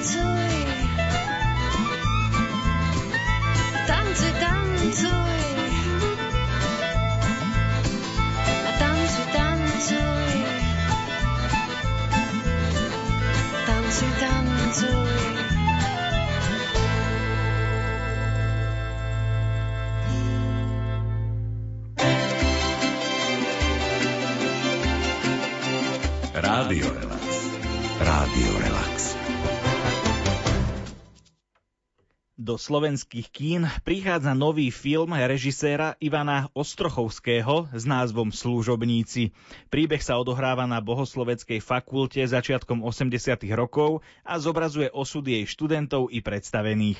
tancuj. Tancuj, tancuj. Tancuj, Rádio Relax. Rádio Relax. Do slovenských kín prichádza nový film režiséra Ivana Ostrochovského s názvom Služobníci. Príbeh sa odohráva na Bohosloveckej fakulte začiatkom 80. rokov a zobrazuje osudy jej študentov i predstavených.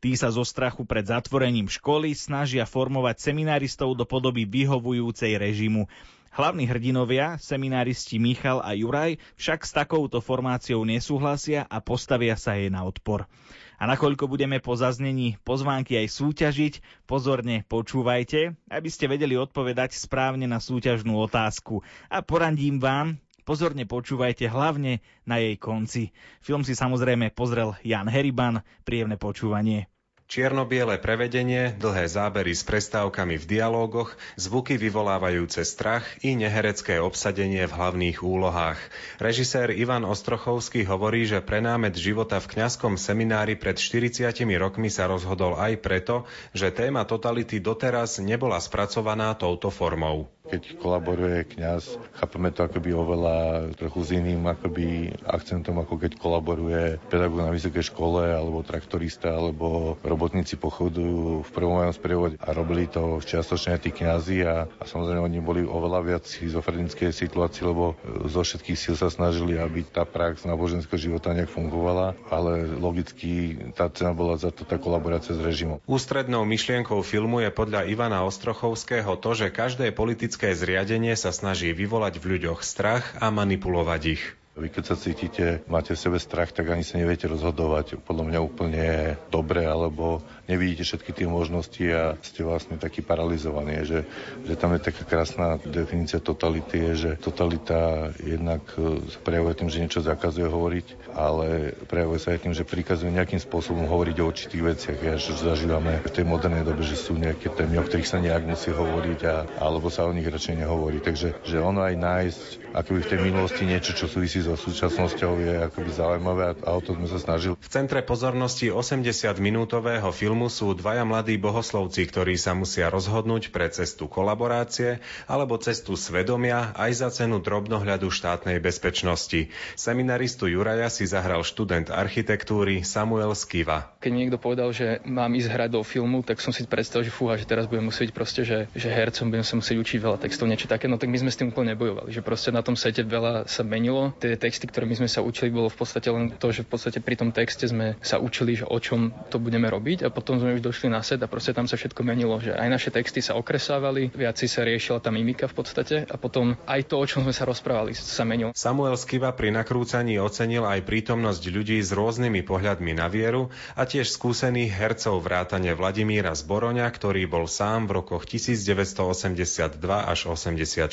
Tí sa zo strachu pred zatvorením školy snažia formovať seminaristov do podoby vyhovujúcej režimu. Hlavní hrdinovia, semináristi Michal a Juraj, však s takouto formáciou nesúhlasia a postavia sa jej na odpor. A nakoľko budeme po zaznení pozvánky aj súťažiť, pozorne počúvajte, aby ste vedeli odpovedať správne na súťažnú otázku. A poradím vám, pozorne počúvajte hlavne na jej konci. Film si samozrejme pozrel Jan Heriban, príjemné počúvanie. Čierno-biele prevedenie, dlhé zábery s prestávkami v dialógoch, zvuky vyvolávajúce strach i neherecké obsadenie v hlavných úlohách. Režisér Ivan Ostrochovský hovorí, že pre námet života v kňazskom seminári pred 40 rokmi sa rozhodol aj preto, že téma totality doteraz nebola spracovaná touto formou. Keď kolaboruje kňaz, chápeme to akoby oveľa trochu s iným akoby akcentom, ako keď kolaboruje pedagóg na vysokej škole, alebo traktorista, alebo robotníci pochodujú v prvom sprievode a robili to čiastočne aj tí kňazi a, a samozrejme oni boli oveľa viac schizofrenickej situácii, lebo zo všetkých síl sa snažili, aby tá prax náboženského života nejak fungovala, ale logicky tá cena bola za to tá kolaborácia s režimom. Ústrednou myšlienkou filmu je podľa Ivana Ostrochovského to, že každé politické zriadenie sa snaží vyvolať v ľuďoch strach a manipulovať ich. Vy keď sa cítite, máte v sebe strach, tak ani sa neviete rozhodovať. Podľa mňa úplne dobre, alebo nevidíte všetky tie možnosti a ste vlastne taký paralizovaní. Že, že tam je taká krásna definícia totality, je, že totalita jednak e, sa prejavuje tým, že niečo zakazuje hovoriť, ale prejavuje sa aj tým, že prikazuje nejakým spôsobom hovoriť o určitých veciach. Ja, že zažívame v tej modernej dobe, že sú nejaké témy, o ktorých sa nejak musí hovoriť, a, alebo sa o nich radšej nehovorí. Takže že ono aj nájsť akoby v tej minulosti niečo, čo súvisí so súčasnosťou je akoby zaujímavé a o to sme sa snažili. V centre pozornosti 80-minútového filmu sú dvaja mladí bohoslovci, ktorí sa musia rozhodnúť pre cestu kolaborácie alebo cestu svedomia aj za cenu drobnohľadu štátnej bezpečnosti. Seminaristu Juraja si zahral študent architektúry Samuel Skiva. Keď niekto povedal, že mám ísť hrať do filmu, tak som si predstavil, že fúha, že teraz budem musieť proste, že, že hercom budem sa musieť učiť veľa textov, niečo také, no tak my sme s tým úplne nebojovali, že proste na tom sete veľa sa menilo. Tie texty, ktoré my sme sa učili, bolo v podstate len to, že v podstate pri tom texte sme sa učili, že o čom to budeme robiť a potom sme už došli na set a proste tam sa všetko menilo, že aj naše texty sa okresávali, viac si sa riešila tá mimika v podstate a potom aj to, o čom sme sa rozprávali, sa menilo. Samuel Skiva pri nakrúcaní ocenil aj prítomnosť ľudí s rôznymi pohľadmi na vieru a tiež skúsených hercov vrátane Vladimíra Zboroňa, ktorý bol sám v rokoch 1982 až 84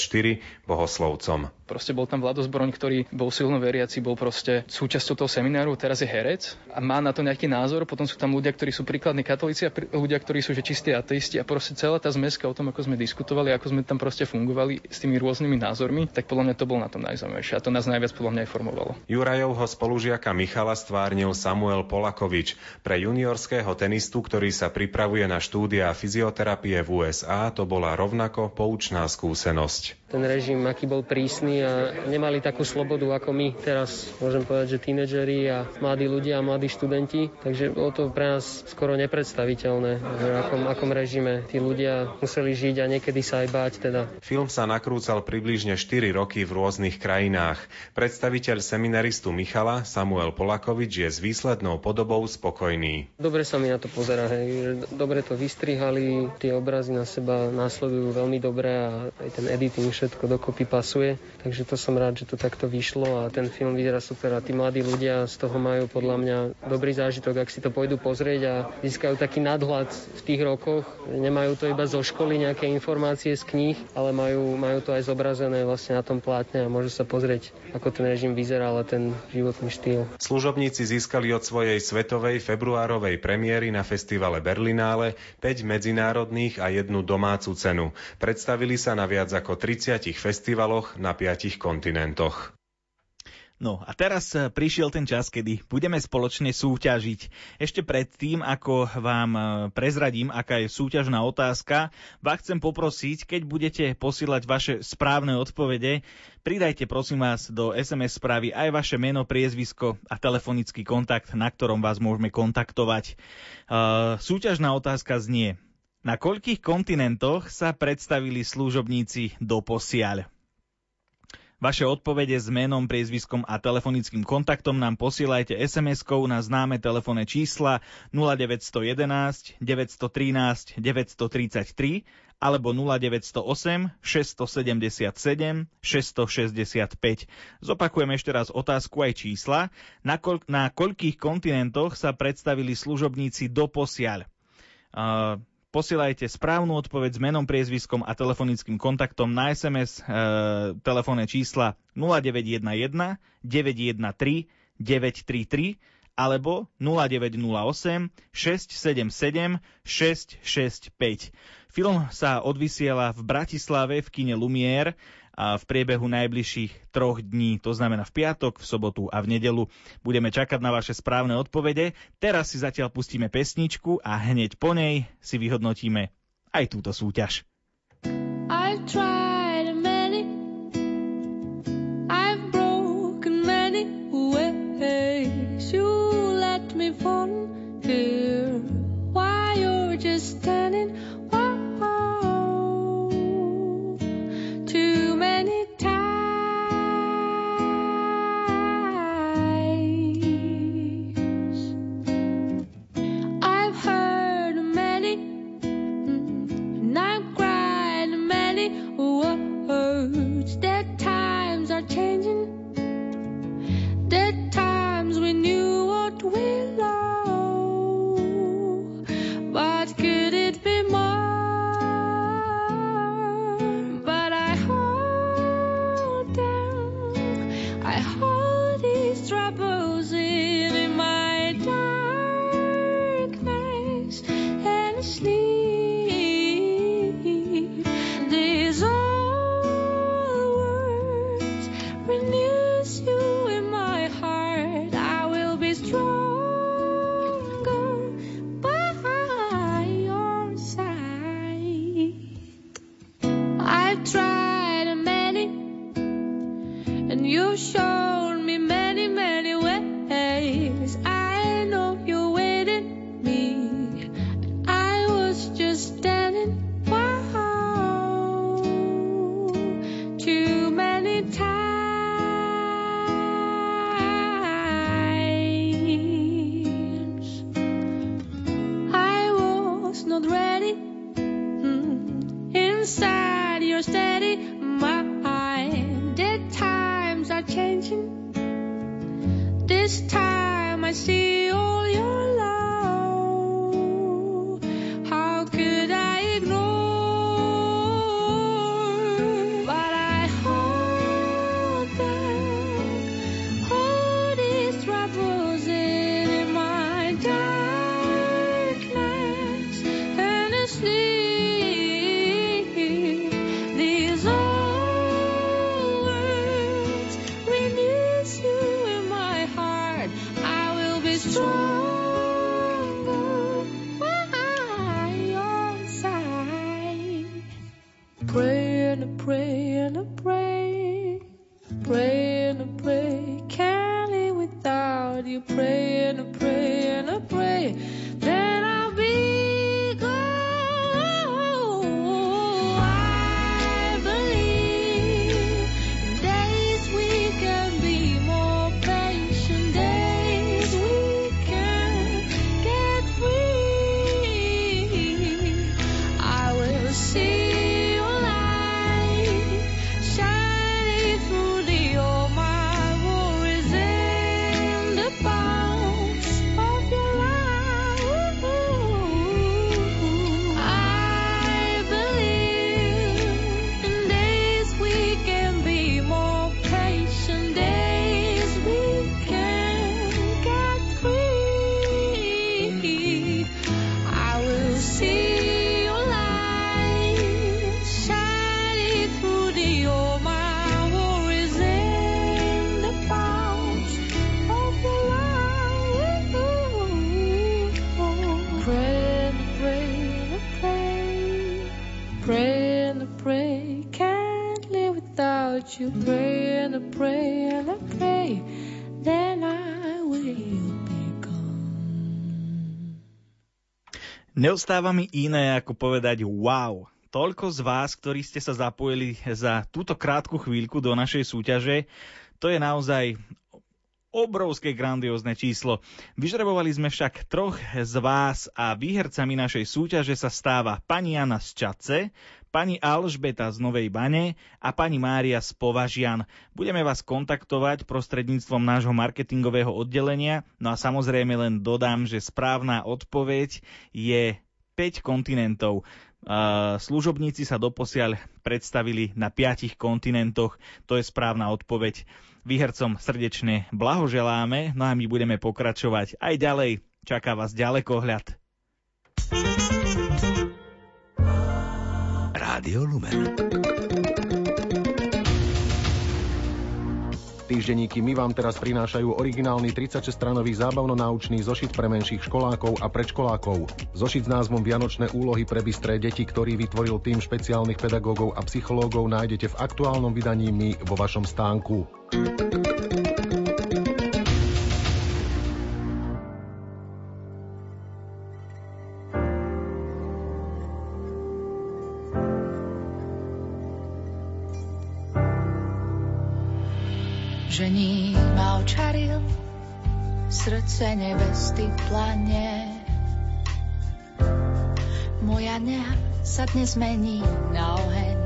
bohoslovcom. Proste bol tam Vlado Zboroň, ktorý bol silno veriaci, bol proste súčasťou toho semináru, teraz je herec a má na to nejaký názor, potom sú tam ľudia, ktorí sú príkladní katolíci a ľudia, ktorí sú že čistí ateisti a proste celá tá zmeska o tom, ako sme diskutovali, ako sme tam proste fungovali s tými rôznymi názormi, tak podľa mňa to bolo na tom najzaujímavejšie a to nás najviac podľa mňa aj formovalo. Jurajovho spolužiaka Michala stvárnil Samuel Polakovič. Pre juniorského tenistu, ktorý sa pripravuje na štúdia fyzioterapie v USA, to bola rovnako poučná skúsenosť ten režim, aký bol prísny a nemali takú slobodu ako my. Teraz môžem povedať, že tínedžeri a mladí ľudia a mladí študenti, takže bolo to pre nás skoro nepredstaviteľné, v akom, akom režime tí ľudia museli žiť a niekedy sa aj báť. Teda. Film sa nakrúcal približne 4 roky v rôznych krajinách. Predstaviteľ seminaristu Michala Samuel Polakovič je s výslednou podobou spokojný. Dobre sa mi na to pozera, hej. dobre to vystrihali, tie obrazy na seba následujú veľmi dobre a aj ten editing všetko dokopy pasuje, takže to som rád, že to takto vyšlo a ten film vyzerá super a tí mladí ľudia z toho majú podľa mňa dobrý zážitok, ak si to pôjdu pozrieť a získajú taký nadhľad v tých rokoch. Nemajú to iba zo školy nejaké informácie z kníh, ale majú, majú to aj zobrazené vlastne na tom plátne a môžu sa pozrieť, ako ten režim vyzerá, ale ten životný štýl. Služobníci získali od svojej svetovej februárovej premiéry na festivale Berlinále 5 medzinárodných a jednu domácu cenu. Predstavili sa na viac ako 30 festivaloch na 5 kontinentoch. No a teraz eh, prišiel ten čas, kedy budeme spoločne súťažiť. Ešte predtým, ako vám eh, prezradím, aká je súťažná otázka, vás chcem poprosiť, keď budete posílať vaše správne odpovede, pridajte prosím vás do SMS správy aj vaše meno, priezvisko a telefonický kontakt, na ktorom vás môžeme kontaktovať. Uh, súťažná otázka znie, na koľkých kontinentoch sa predstavili služobníci do posiaľ? Vaše odpovede s menom, priezviskom a telefonickým kontaktom nám posielajte SMS-kou na známe telefónne čísla 0911 913 933 alebo 0908 677 665. Zopakujem ešte raz otázku aj čísla. Na, koľ, na koľkých kontinentoch sa predstavili služobníci do posiaľ? Uh, Posielajte správnu odpoveď s menom, priezviskom a telefonickým kontaktom na SMS e, telefónne čísla 0911 913 933 alebo 0908 677 665. Film sa odvysiela v Bratislave v kine Lumière a v priebehu najbližších troch dní, to znamená v piatok, v sobotu a v nedelu. Budeme čakať na vaše správne odpovede. Teraz si zatiaľ pustíme pesničku a hneď po nej si vyhodnotíme aj túto súťaž. I've tried many, I've broken many ways. You let me fall you. This time I see all your pray and I pray, can't live without you. Pray and I pray and I pray, then I will be gone. Neostáva mi iné, ako povedať wow. Toľko z vás, ktorí ste sa zapojili za túto krátku chvíľku do našej súťaže, to je naozaj obrovské grandiózne číslo. Vyžrebovali sme však troch z vás a výhercami našej súťaže sa stáva pani Jana z Čace, pani Alžbeta z Novej Bane a pani Mária z Považian. Budeme vás kontaktovať prostredníctvom nášho marketingového oddelenia, no a samozrejme len dodám, že správna odpoveď je 5 kontinentov. Služobníci sa doposiaľ predstavili na piatich kontinentoch, to je správna odpoveď. Výhercom srdečne blahoželáme, no a my budeme pokračovať aj ďalej. Čaká vás ďalekohľad. Rádio Lumen. Týždeníky My vám teraz prinášajú originálny 36-stranový zábavno-náučný zošit pre menších školákov a predškolákov. Zošit s názvom Vianočné úlohy pre bystré deti, ktorý vytvoril tým špeciálnych pedagógov a psychológov, nájdete v aktuálnom vydaní My vo vašom stánku. Žení ma očaril, srdce nevesty plane. Moja neha sa dnes mení na oheň,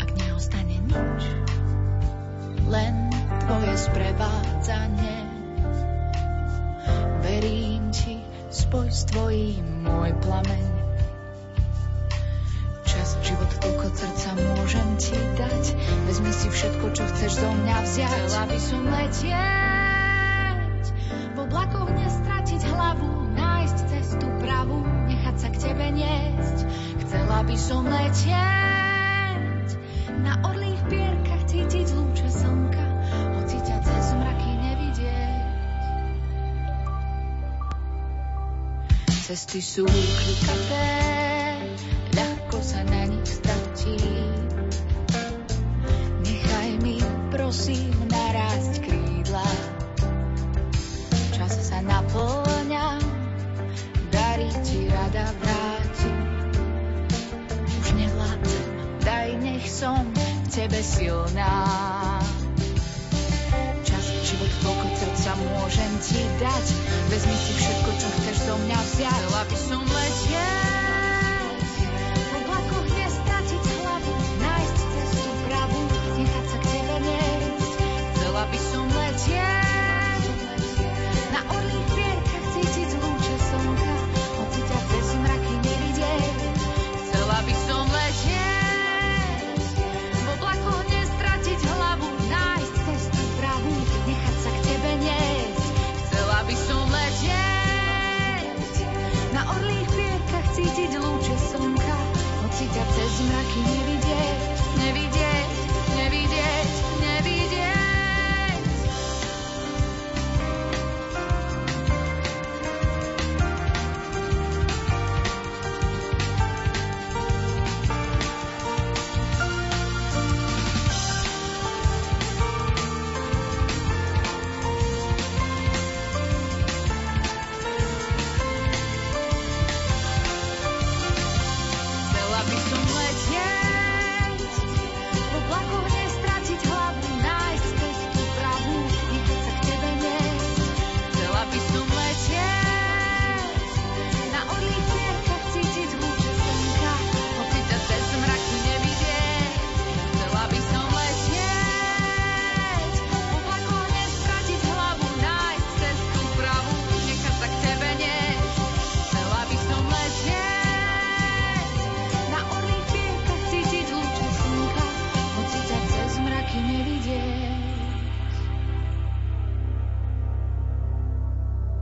ak neostane nič, len tvoje sprevádzanie. Verím ti, spoj s tvojím môj plameň život, toľko srdca môžem ti dať. Vezmi si všetko, čo chceš zo mňa vziať. Chcela by som letieť, v oblakoch nestratiť hlavu, nájsť cestu pravú, nechať sa k tebe niesť. Chcela by som letieť, na orlých pierkach cítiť lúče slnka, hoci ťa cez mraky nevidieť. Cesty sú klikaté, prosím, narásť krídla. Čas sa naplňa, darí ti rada vráti. Už nevládzem, daj, nech som tebe silná. Čas, život, koľko srdca môžem ti dať. Vezmi si všetko, čo chceš zo mňa vziať. Aby som letieť.